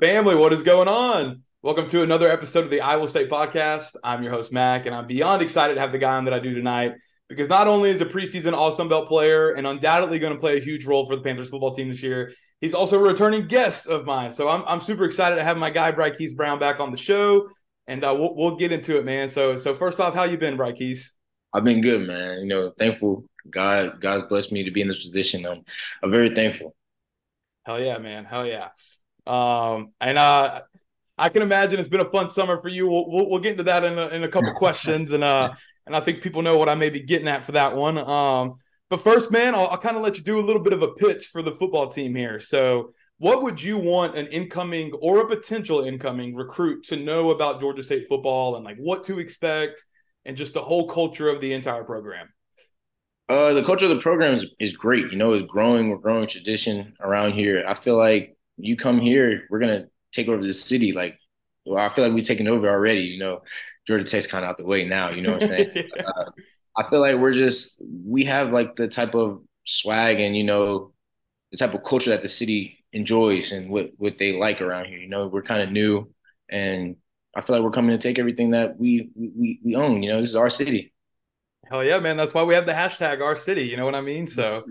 family, what is going on? Welcome to another episode of the I Will State Podcast. I'm your host, Mac, and I'm beyond excited to have the guy on that I do tonight because not only is a preseason All Sun Belt player and undoubtedly going to play a huge role for the Panthers football team this year, he's also a returning guest of mine. So I'm, I'm super excited to have my guy, Bryquice Brown, back on the show, and uh, we'll, we'll get into it, man. So, so first off, how you been, Bryquice? I've been good, man. You know, thankful. God, God's blessed me to be in this position. I'm, I'm very thankful. Hell yeah, man. Hell yeah. Um, and uh, I can imagine it's been a fun summer for you. We'll, we'll, we'll get into that in a, in a couple questions, and uh, and I think people know what I may be getting at for that one. Um, but first, man, I'll, I'll kind of let you do a little bit of a pitch for the football team here. So, what would you want an incoming or a potential incoming recruit to know about Georgia State football, and like what to expect, and just the whole culture of the entire program? Uh, the culture of the program is, is great. You know, it's growing. We're growing tradition around here. I feel like you come here, we're gonna take over the city. Like, well, I feel like we've taken over already. You know, Georgia Tech's kind of out the way now. You know what I'm saying? yeah. uh, I feel like we're just we have like the type of swag and you know the type of culture that the city enjoys and what what they like around here. You know, we're kind of new, and I feel like we're coming to take everything that we we we own. You know, this is our city. Hell yeah, man! That's why we have the hashtag our city. You know what I mean? So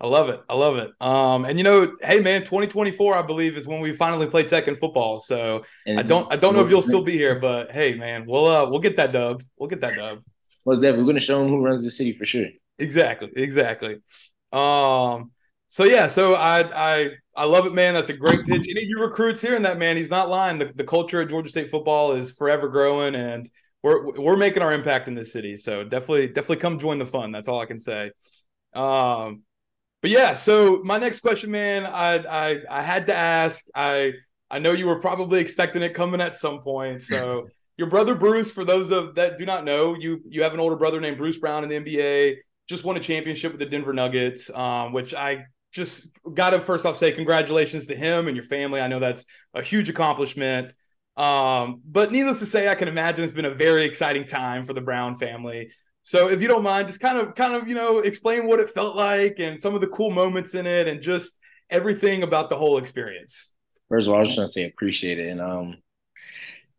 I love it. I love it. Um, and you know, hey man, 2024, I believe, is when we finally play tech and football. So and I don't I don't know if you'll still be here, but hey man, we'll uh we'll get that dub. We'll get that dub. Most definitely. We're gonna show them who runs the city for sure. Exactly, exactly. Um so yeah, so I I I love it, man. That's a great pitch. Any of you recruits hearing that, man, he's not lying. The, the culture at Georgia State football is forever growing and we're we're making our impact in this city. So definitely, definitely come join the fun. That's all I can say. Um but yeah, so my next question, man, I I I had to ask. I I know you were probably expecting it coming at some point. So your brother Bruce, for those of that do not know, you you have an older brother named Bruce Brown in the NBA. Just won a championship with the Denver Nuggets, um, which I just got to first off say congratulations to him and your family. I know that's a huge accomplishment. Um, but needless to say, I can imagine it's been a very exciting time for the Brown family. So if you don't mind, just kind of kind of, you know, explain what it felt like and some of the cool moments in it and just everything about the whole experience. First of all, I was just gonna say appreciate it. And um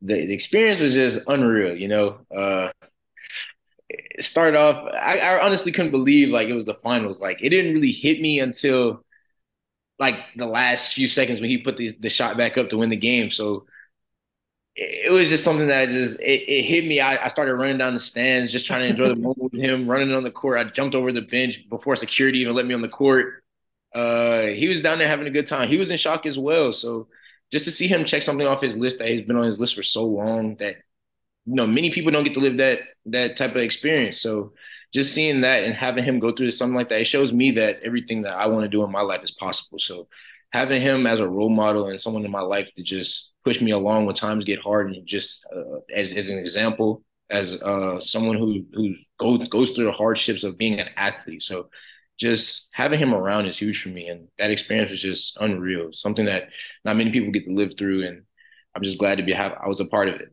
the, the experience was just unreal, you know. Uh it started off I, I honestly couldn't believe like it was the finals. Like it didn't really hit me until like the last few seconds when he put the, the shot back up to win the game. So it was just something that just it, it hit me. I, I, started running down the stands, just trying to enjoy the moment with him, running on the court. I jumped over the bench before security even let me on the court. Uh, he was down there having a good time. He was in shock as well. So just to see him check something off his list that he's been on his list for so long that you know many people don't get to live that that type of experience. So just seeing that and having him go through something like that, it shows me that everything that I want to do in my life is possible. So having him as a role model and someone in my life to just push me along when times get hard and just uh, as, as an example as uh, someone who who goes goes through the hardships of being an athlete. So just having him around is huge for me and that experience was just unreal. Something that not many people get to live through and i'm just glad to be have i was a part of it.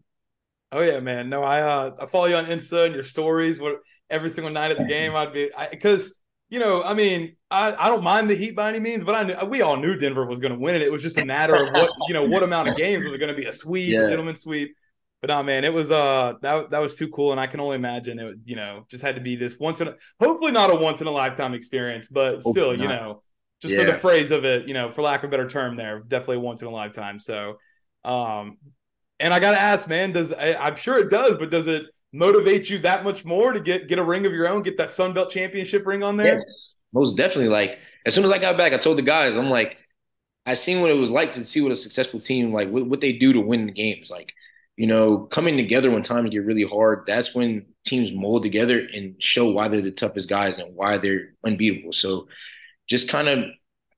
Oh yeah man. No i uh i follow you on insta and your stories. What every single night at the game i'd be because you know, I mean, I, I don't mind the Heat by any means, but I knew, we all knew Denver was going to win it. It was just a matter of what you know what amount of games was it going to be a sweep, yeah. a gentleman's sweep. But no, man, it was uh that that was too cool, and I can only imagine it. You know, just had to be this once in a hopefully not a once in a lifetime experience, but still, you know, just yeah. for the phrase of it, you know, for lack of a better term, there definitely once in a lifetime. So, um, and I got to ask, man, does I, I'm sure it does, but does it? Motivate you that much more to get get a ring of your own, get that Sun Belt championship ring on there? Yes, most definitely. Like as soon as I got back, I told the guys, I'm like, I seen what it was like to see what a successful team like what, what they do to win the games. Like, you know, coming together when times get really hard, that's when teams mold together and show why they're the toughest guys and why they're unbeatable. So just kind of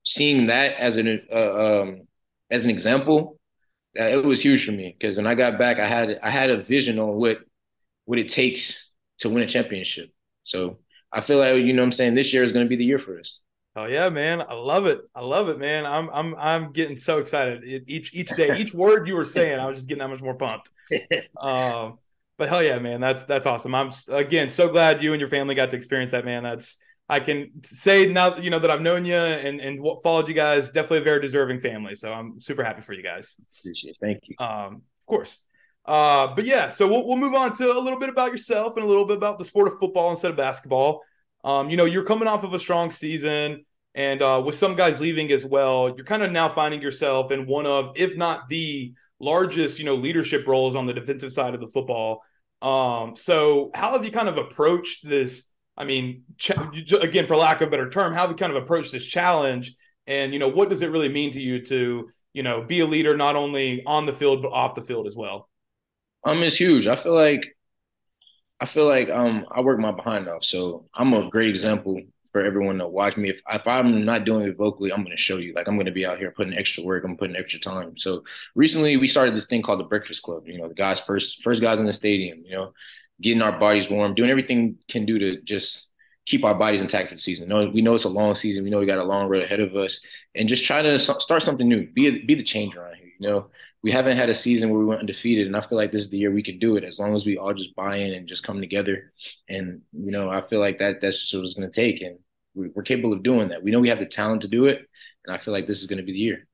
seeing that as an uh, um, as an example, uh, it was huge for me because when I got back, I had I had a vision on what what it takes to win a championship. So I feel like you know I'm saying this year is going to be the year for us. Oh yeah, man! I love it. I love it, man. I'm I'm I'm getting so excited each each day. Each word you were saying, I was just getting that much more pumped. Um, but hell yeah, man! That's that's awesome. I'm again so glad you and your family got to experience that, man. That's I can say now you know that I've known you and and followed you guys. Definitely a very deserving family. So I'm super happy for you guys. Appreciate it. Thank you. Um, of course. Uh, but yeah, so we'll, we'll move on to a little bit about yourself and a little bit about the sport of football instead of basketball. Um, you know, you're coming off of a strong season, and uh, with some guys leaving as well, you're kind of now finding yourself in one of, if not the largest, you know, leadership roles on the defensive side of the football. Um, so how have you kind of approached this? I mean, ch- again, for lack of a better term, how have you kind of approached this challenge? And you know, what does it really mean to you to, you know, be a leader not only on the field but off the field as well? Um, it's huge. I feel like I feel like um I work my behind off, so I'm a great example for everyone to watch me. If if I'm not doing it vocally, I'm going to show you. Like I'm going to be out here putting extra work. I'm putting extra time. So recently we started this thing called the Breakfast Club. You know, the guys first first guys in the stadium. You know, getting our bodies warm, doing everything can do to just keep our bodies intact for the season. You know, we know it's a long season. We know we got a long road ahead of us, and just try to start something new. Be be the change around here. You know, we haven't had a season where we went undefeated, and I feel like this is the year we can do it as long as we all just buy in and just come together. And you know, I feel like that that's just what it's going to take, and we're capable of doing that. We know we have the talent to do it, and I feel like this is going to be the year.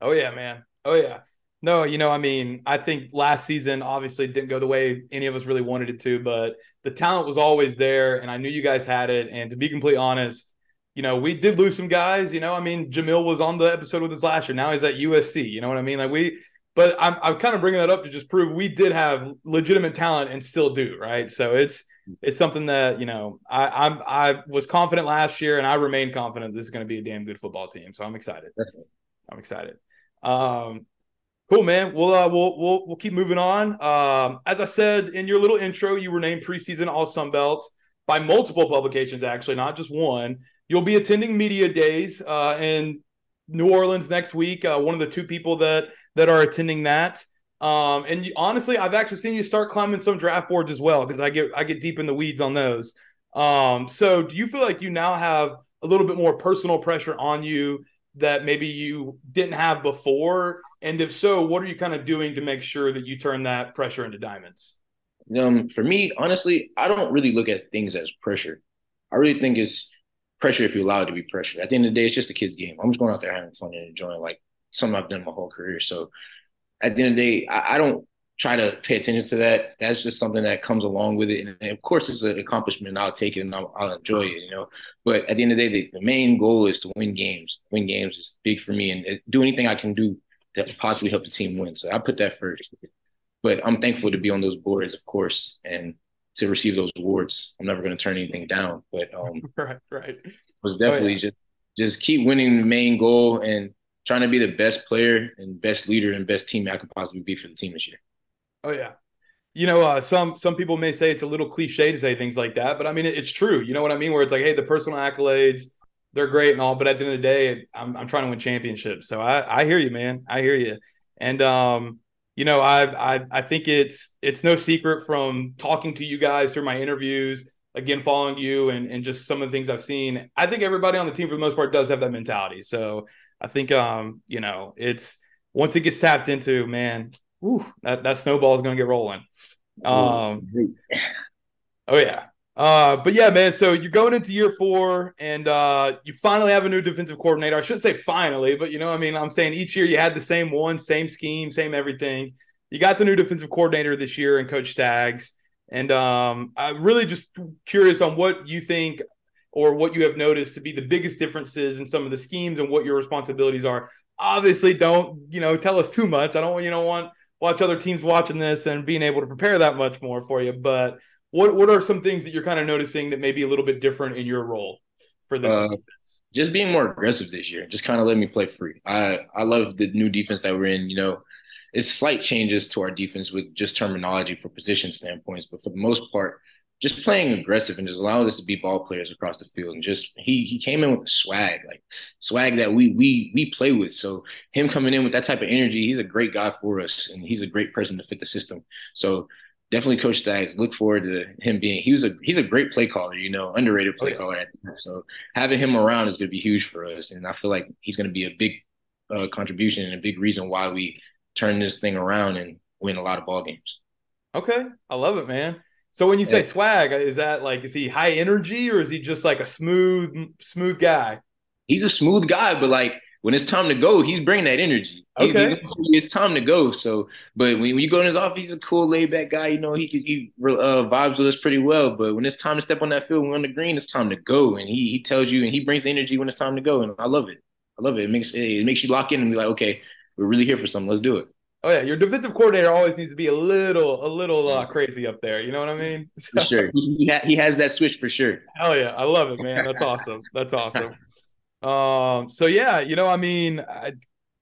Oh yeah, man. Oh yeah. No, you know, I mean, I think last season obviously didn't go the way any of us really wanted it to, but the talent was always there, and I knew you guys had it. And to be completely honest, you know, we did lose some guys. You know, I mean, Jamil was on the episode with us last year. Now he's at USC. You know what I mean? Like we, but I'm I'm kind of bringing that up to just prove we did have legitimate talent and still do. Right. So it's it's something that you know I I'm I was confident last year and I remain confident this is going to be a damn good football team. So I'm excited. Definitely. I'm excited. Um, cool, man. We'll uh, we'll we'll we'll keep moving on. Um, as I said in your little intro, you were named preseason All Sun Belt by multiple publications, actually, not just one. You'll be attending media days uh, in New Orleans next week. Uh, one of the two people that that are attending that. Um, and you, honestly, I've actually seen you start climbing some draft boards as well because I get I get deep in the weeds on those. Um, so do you feel like you now have a little bit more personal pressure on you that maybe you didn't have before? And if so, what are you kind of doing to make sure that you turn that pressure into diamonds? Um, for me, honestly, I don't really look at things as pressure. I really think it's pressure if you allow it to be pressure. At the end of the day, it's just a kid's game. I'm just going out there having fun and enjoying like something I've done my whole career. So at the end of the day, I, I don't try to pay attention to that. That's just something that comes along with it. And, of course, it's an accomplishment. And I'll take it and I'll, I'll, enjoy it, you know. But at the end of the day, the, the, main goal is to win games. Win games is big for me and do anything I can do to possibly help the team win. So I put that first. But I'm thankful to be on those boards, of course, and to receive those awards. I'm never going to turn anything down. But um, right, right. Was definitely oh, yeah. just just keep winning the main goal and trying to be the best player and best leader and best team I could possibly be for the team this year. Oh yeah. You know, uh, some some people may say it's a little cliche to say things like that, but I mean it, it's true. You know what I mean? Where it's like, hey, the personal accolades, they're great and all, but at the end of the day, I'm I'm trying to win championships. So I I hear you, man. I hear you. And um, you know, I I I think it's it's no secret from talking to you guys through my interviews, again following you and and just some of the things I've seen. I think everybody on the team for the most part does have that mentality. So I think um, you know, it's once it gets tapped into, man, whew, that, that snowball is gonna get rolling. Um oh yeah. Uh, but yeah, man. So you're going into year four, and uh, you finally have a new defensive coordinator. I shouldn't say finally, but you know, I mean, I'm saying each year you had the same one, same scheme, same everything. You got the new defensive coordinator this year, and Coach Staggs. And um, I'm really just curious on what you think or what you have noticed to be the biggest differences in some of the schemes and what your responsibilities are. Obviously, don't you know tell us too much. I don't you know want watch other teams watching this and being able to prepare that much more for you. But what what are some things that you're kind of noticing that may be a little bit different in your role for this? Uh, just being more aggressive this year. Just kind of let me play free. I I love the new defense that we're in. You know, it's slight changes to our defense with just terminology for position standpoints, but for the most part just playing aggressive and just allowing us to be ball players across the field. And just he he came in with swag, like swag that we we we play with. So him coming in with that type of energy, he's a great guy for us, and he's a great person to fit the system. So definitely Coach Staggs. Look forward to him being. He was a he's a great play caller, you know, underrated play caller. So having him around is going to be huge for us, and I feel like he's going to be a big uh, contribution and a big reason why we turn this thing around and win a lot of ball games. Okay, I love it, man. So when you say swag, is that like is he high energy or is he just like a smooth smooth guy? He's a smooth guy, but like when it's time to go, he's bringing that energy. Okay, he, it's time to go. So, but when, when you go in his office, he's a cool, laid back guy. You know, he he uh, vibes with us pretty well. But when it's time to step on that field, we're on the green. It's time to go, and he he tells you, and he brings the energy when it's time to go, and I love it. I love it. It makes it makes you lock in and be like, okay, we're really here for something. Let's do it. Oh yeah, your defensive coordinator always needs to be a little, a little uh, crazy up there. You know what I mean? So, for sure, he, ha- he has that switch for sure. Hell yeah, I love it, man. That's awesome. That's awesome. Um, so yeah, you know, I mean, I,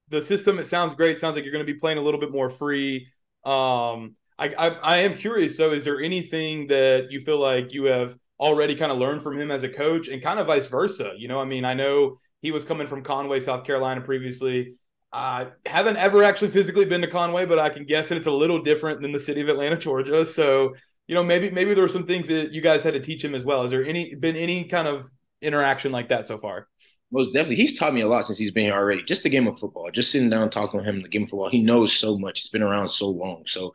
the system it sounds great. It sounds like you're going to be playing a little bit more free. Um, I, I, I am curious. So, is there anything that you feel like you have already kind of learned from him as a coach, and kind of vice versa? You know, I mean, I know he was coming from Conway, South Carolina previously. I haven't ever actually physically been to Conway, but I can guess that it's a little different than the city of Atlanta, Georgia. So, you know, maybe maybe there were some things that you guys had to teach him as well. Is there any been any kind of interaction like that so far? Most definitely. He's taught me a lot since he's been here already. Just the game of football, just sitting down talking with him, the game of football. He knows so much. He's been around so long. So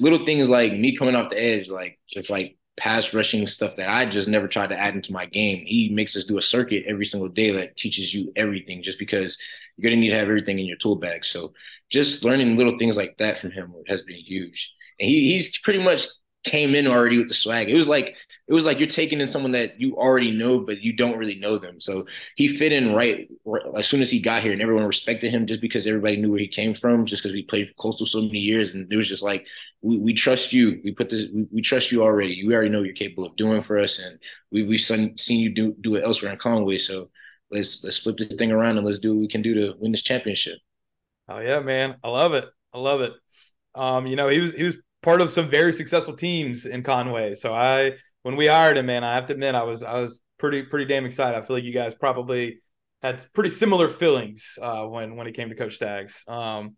little things like me coming off the edge, like just like pass rushing stuff that I just never tried to add into my game. He makes us do a circuit every single day that teaches you everything just because you're gonna need to have everything in your tool bag. So just learning little things like that from him has been huge. And he, he's pretty much came in already with the swag. It was like it was like you're taking in someone that you already know, but you don't really know them. So he fit in right, right as soon as he got here, and everyone respected him just because everybody knew where he came from, just because we played for Coastal so many years, and it was just like we, we trust you. We put this, we, we, trust you already. You already know you're capable of doing for us, and we we've seen, seen you do do it elsewhere in Conway. So let's let's flip this thing around and let's do what we can do to win this championship. Oh yeah, man, I love it. I love it. Um, you know, he was he was part of some very successful teams in Conway. So I when we hired him, man, I have to admit I was I was pretty pretty damn excited. I feel like you guys probably had pretty similar feelings uh, when when it came to Coach Staggs. Um,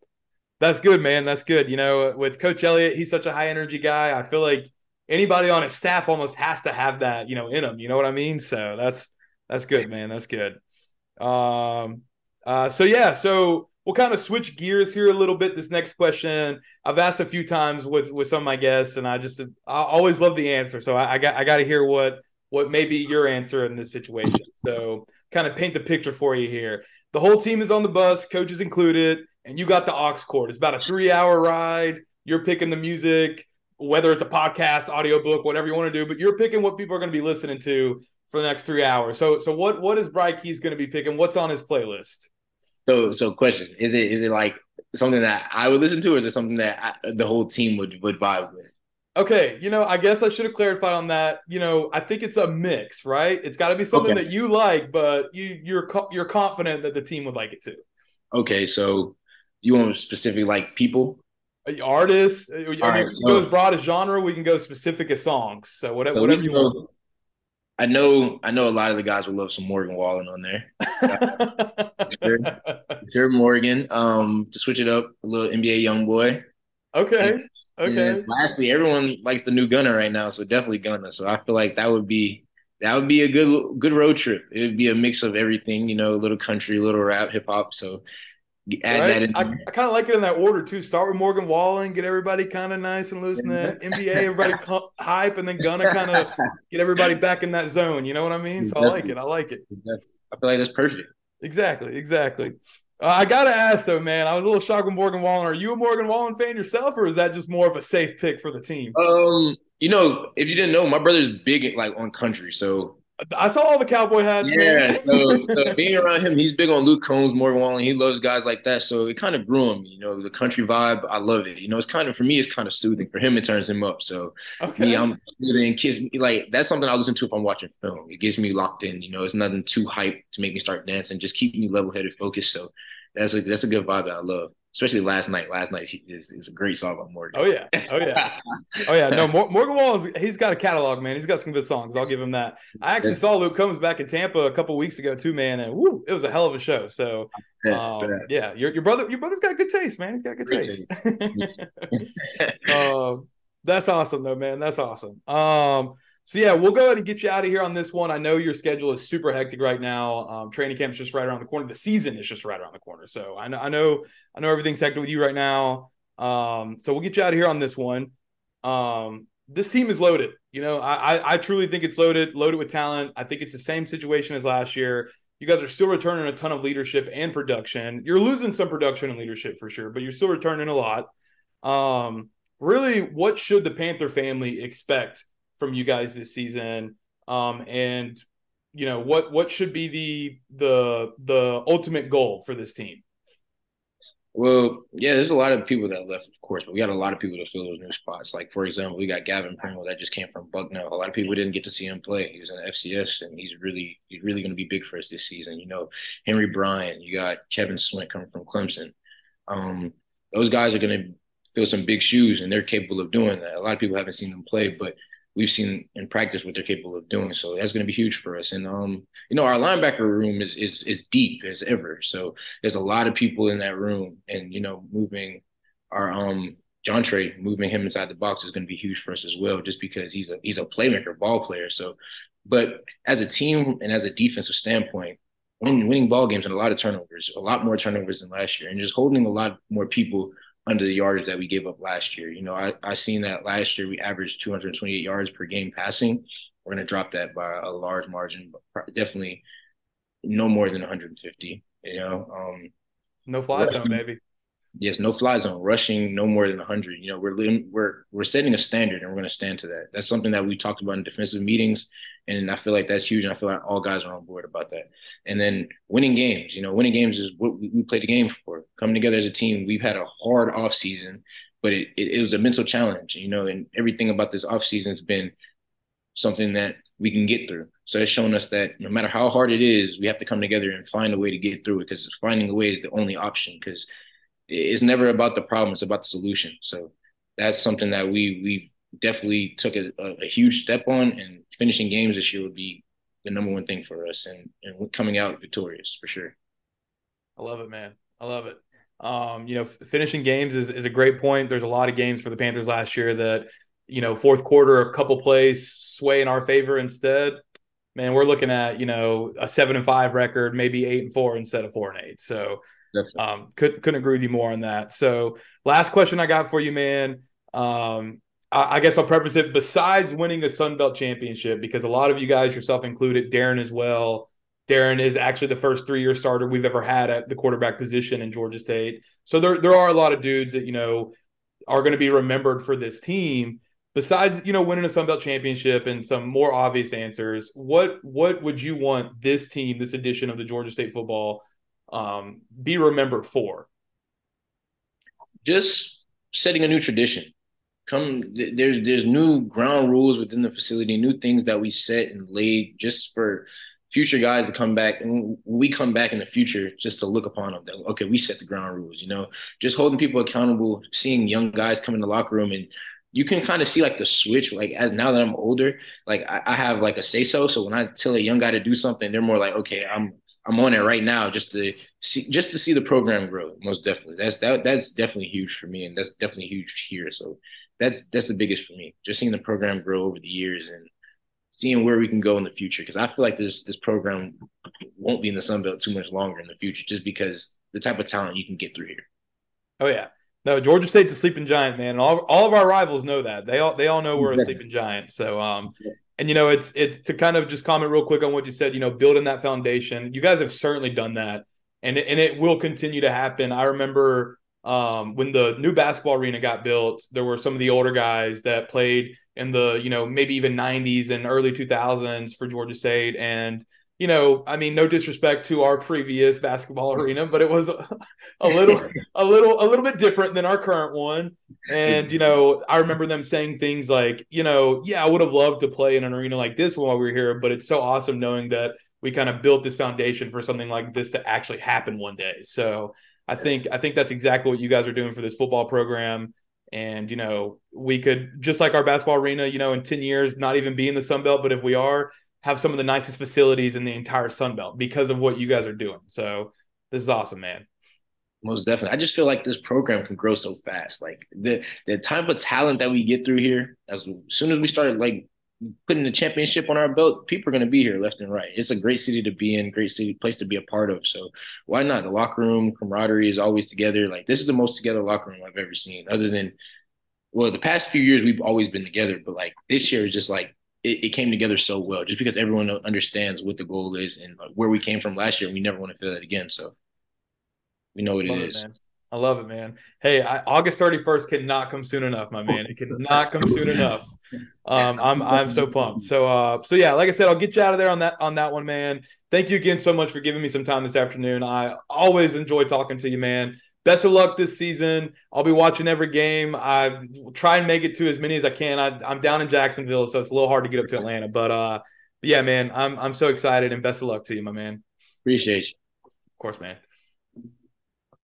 that's good, man. That's good. You know, with Coach Elliott, he's such a high energy guy. I feel like anybody on his staff almost has to have that, you know, in them. You know what I mean? So that's that's good, man. That's good. Um, uh, so yeah, so we'll kind of switch gears here a little bit. This next question I've asked a few times with with some of my guests, and I just I always love the answer. So I, I got I got to hear what what may be your answer in this situation. So kind of paint the picture for you here. The whole team is on the bus, coaches included, and you got the aux cord. It's about a three hour ride. You're picking the music, whether it's a podcast, audiobook, whatever you want to do, but you're picking what people are going to be listening to for the next three hours. So so what what is Bryquice going to be picking? What's on his playlist? So, so question: Is it is it like something that I would listen to, or is it something that I, the whole team would would vibe with? Okay, you know, I guess I should have clarified on that. You know, I think it's a mix, right? It's got to be something okay. that you like, but you you're you're confident that the team would like it too. Okay, so you want specific like people, uh, artists? Uh, I mean, right, so, go as broad as genre. We can go specific as songs. So whatever, so whatever you want. I know I know a lot of the guys would love some Morgan Wallen on there. Sure. sure, Morgan. Um, to switch it up, a little NBA YoungBoy. Okay. And, okay. And lastly, everyone likes the new Gunna right now, so definitely Gunna. So I feel like that would be that would be a good good road trip. It would be a mix of everything, you know, a little country, a little rap, hip hop. So add right? that in. I, I kind of like it in that order too. Start with Morgan Wallen, get everybody kind of nice and loose in the NBA, everybody hype, and then Gunna kind of get everybody back in that zone. You know what I mean? So I like it. I like it. I feel like that's perfect. Exactly. Exactly. Uh, I gotta ask though, man. I was a little shocked with Morgan Wallen. Are you a Morgan Wallen fan yourself, or is that just more of a safe pick for the team? Um, you know, if you didn't know, my brother's big like on country, so I saw all the cowboy hats. Yeah, so, so being around him, he's big on Luke Combs, Morgan Wallen. He loves guys like that. So it kind of grew him. You know, the country vibe. I love it. You know, it's kind of for me, it's kind of soothing. For him, it turns him up. So okay. me, I'm and kiss me like that's something I listen to if I'm watching film. It gets me locked in. You know, it's nothing too hype to make me start dancing. Just keep me level headed, focused. So that's a that's a good vibe that I love especially last night. Last night is, is a great song on Morgan. Oh yeah, oh yeah, oh yeah. No, Morgan Wallen, he's got a catalog, man. He's got some good songs. I'll give him that. I actually saw Luke Combs back in Tampa a couple weeks ago too, man, and woo, it was a hell of a show. So, um, yeah, your your brother, your brother's got good taste, man. He's got good taste. um, that's awesome, though, man. That's awesome. Um, so yeah, we'll go ahead and get you out of here on this one. I know your schedule is super hectic right now. Um, training camp is just right around the corner. The season is just right around the corner. So I know, I know, I know everything's hectic with you right now. Um, so we'll get you out of here on this one. Um, this team is loaded. You know, I, I, I truly think it's loaded, loaded with talent. I think it's the same situation as last year. You guys are still returning a ton of leadership and production. You're losing some production and leadership for sure, but you're still returning a lot. Um, really, what should the Panther family expect from you guys this season? Um, and you know what what should be the the the ultimate goal for this team? Well, yeah, there's a lot of people that left, of course, but we got a lot of people to fill those new spots. Like, for example, we got Gavin Pringle that just came from Bucknell. A lot of people didn't get to see him play. He was in FCS, and he's really he's really going to be big for us this season. You know, Henry Bryan, you got Kevin Swint coming from Clemson. Um, those guys are going to fill some big shoes, and they're capable of doing that. A lot of people haven't seen them play, but we've seen in practice what they're capable of doing. So that's going to be huge for us. And um, you know, our linebacker room is is is deep as ever. So there's a lot of people in that room, and you know, moving our um Jontre, moving him inside the box is going to be huge for us as well, just because he's a he's a playmaker, ball player. So, but as a team and as a defensive standpoint. Winning, winning ball games and a lot of turnovers, a lot more turnovers than last year, and just holding a lot more people under the yards that we gave up last year. You know, I, I seen that last year we averaged 228 yards per game passing. We're going to drop that by a large margin, but definitely no more than 150. You know, um, no fly zone, baby yes, no fly zone, rushing no more than 100. You know, we're we're we're setting a standard, and we're going to stand to that. That's something that we talked about in defensive meetings, and I feel like that's huge. And I feel like all guys are on board about that. And then winning games, you know, winning games is what we, play the game for. Coming together as a team, we've had a hard off season, but it, it, it was a mental challenge, you know, and everything about this off season has been something that we can get through. So it's shown us that no matter how hard it is, we have to come together and find a way to get through it because finding a way is the only option. Because it's never about the problem; it's about the solution. So that's something that we we definitely took a, a, huge step on, and finishing games this year would be the number one thing for us, and and coming out victorious for sure. I love it, man. I love it. Um, you know, finishing games is, is a great point. There's a lot of games for the Panthers last year that, you know, fourth quarter, a couple plays sway in our favor instead. Man, we're looking at, you know, a seven and five record, maybe eight and four instead of four and eight. So um, could, couldn't agree with you more on that. So, last question I got for you, man. Um, I, I guess I'll preface it. Besides winning a Sun Belt championship, because a lot of you guys, yourself included, Darren as well. Darren is actually the first three-year starter we've ever had at the quarterback position in Georgia State. So there, there are a lot of dudes that you know are going to be remembered for this team. Besides, you know, winning a Sun Belt championship and some more obvious answers, what what would you want this team, this edition of the Georgia State football um, be remembered for? Just setting a new tradition. Come, there's there's new ground rules within the facility, new things that we set and laid just for future guys to come back and we come back in the future just to look upon them okay we set the ground rules you know just holding people accountable seeing young guys come in the locker room and you can kind of see like the switch like as now that i'm older like I, I have like a say so so when i tell a young guy to do something they're more like okay i'm I'm on it right now just to see just to see the program grow. Most definitely, that's that that's definitely huge for me, and that's definitely huge here. So that's that's the biggest for me. Just seeing the program grow over the years and seeing where we can go in the future. Because I feel like this this program won't be in the Sun Belt too much longer in the future, just because the type of talent you can get through here. Oh yeah, no, Georgia State's a sleeping giant, man. All all of our rivals know that. They all they all know we're a sleeping giant. So um, and you know, it's it's to kind of just comment real quick on what you said. You know, building that foundation. You guys have certainly done that, and it, and it will continue to happen. I remember um, when the new basketball arena got built, there were some of the older guys that played in the you know maybe even 90s and early 2000s for Georgia State, and you know, I mean, no disrespect to our previous basketball arena, but it was a, a, little, a little, a little bit different than our current one. And you know, I remember them saying things like, you know, yeah, I would have loved to play in an arena like this while we were here, but it's so awesome knowing that we kind of built this foundation for something like this to actually happen one day. So I think, I think that's exactly what you guys are doing for this football program. And you know, we could just like our basketball arena, you know, in ten years, not even be in the Sun Belt, but if we are, have some of the nicest facilities in the entire Sun Belt because of what you guys are doing. So this is awesome, man. Most definitely. I just feel like this program can grow so fast. Like the the type of talent that we get through here, as soon as we started like putting the championship on our belt, people are going to be here left and right. It's a great city to be in, great city place to be a part of. So why not? The locker room camaraderie is always together. Like this is the most together locker room I've ever seen, other than well, the past few years we've always been together, but like this year is just like it, it, came together so well, just because everyone understands what the goal is and where we came from last year. We never want to feel that again, so we know what it is. It, I love it, man. Hey, I, August 31st cannot come soon enough, my man. It cannot come soon enough. Um, I'm I'm so pumped. So uh, so yeah, like I said, I'll get you out of there on that on that one, man. Thank you again so much for giving me some time this afternoon. I always enjoy talking to you, man. Best of luck this season. I'll be watching every game. I try and make it to as many as I can. I, I'm down in Jacksonville, so it's a little hard to get up to Atlanta. But uh, yeah, man, I'm I'm so excited and best of luck to you, my man. Appreciate you. Of course, man.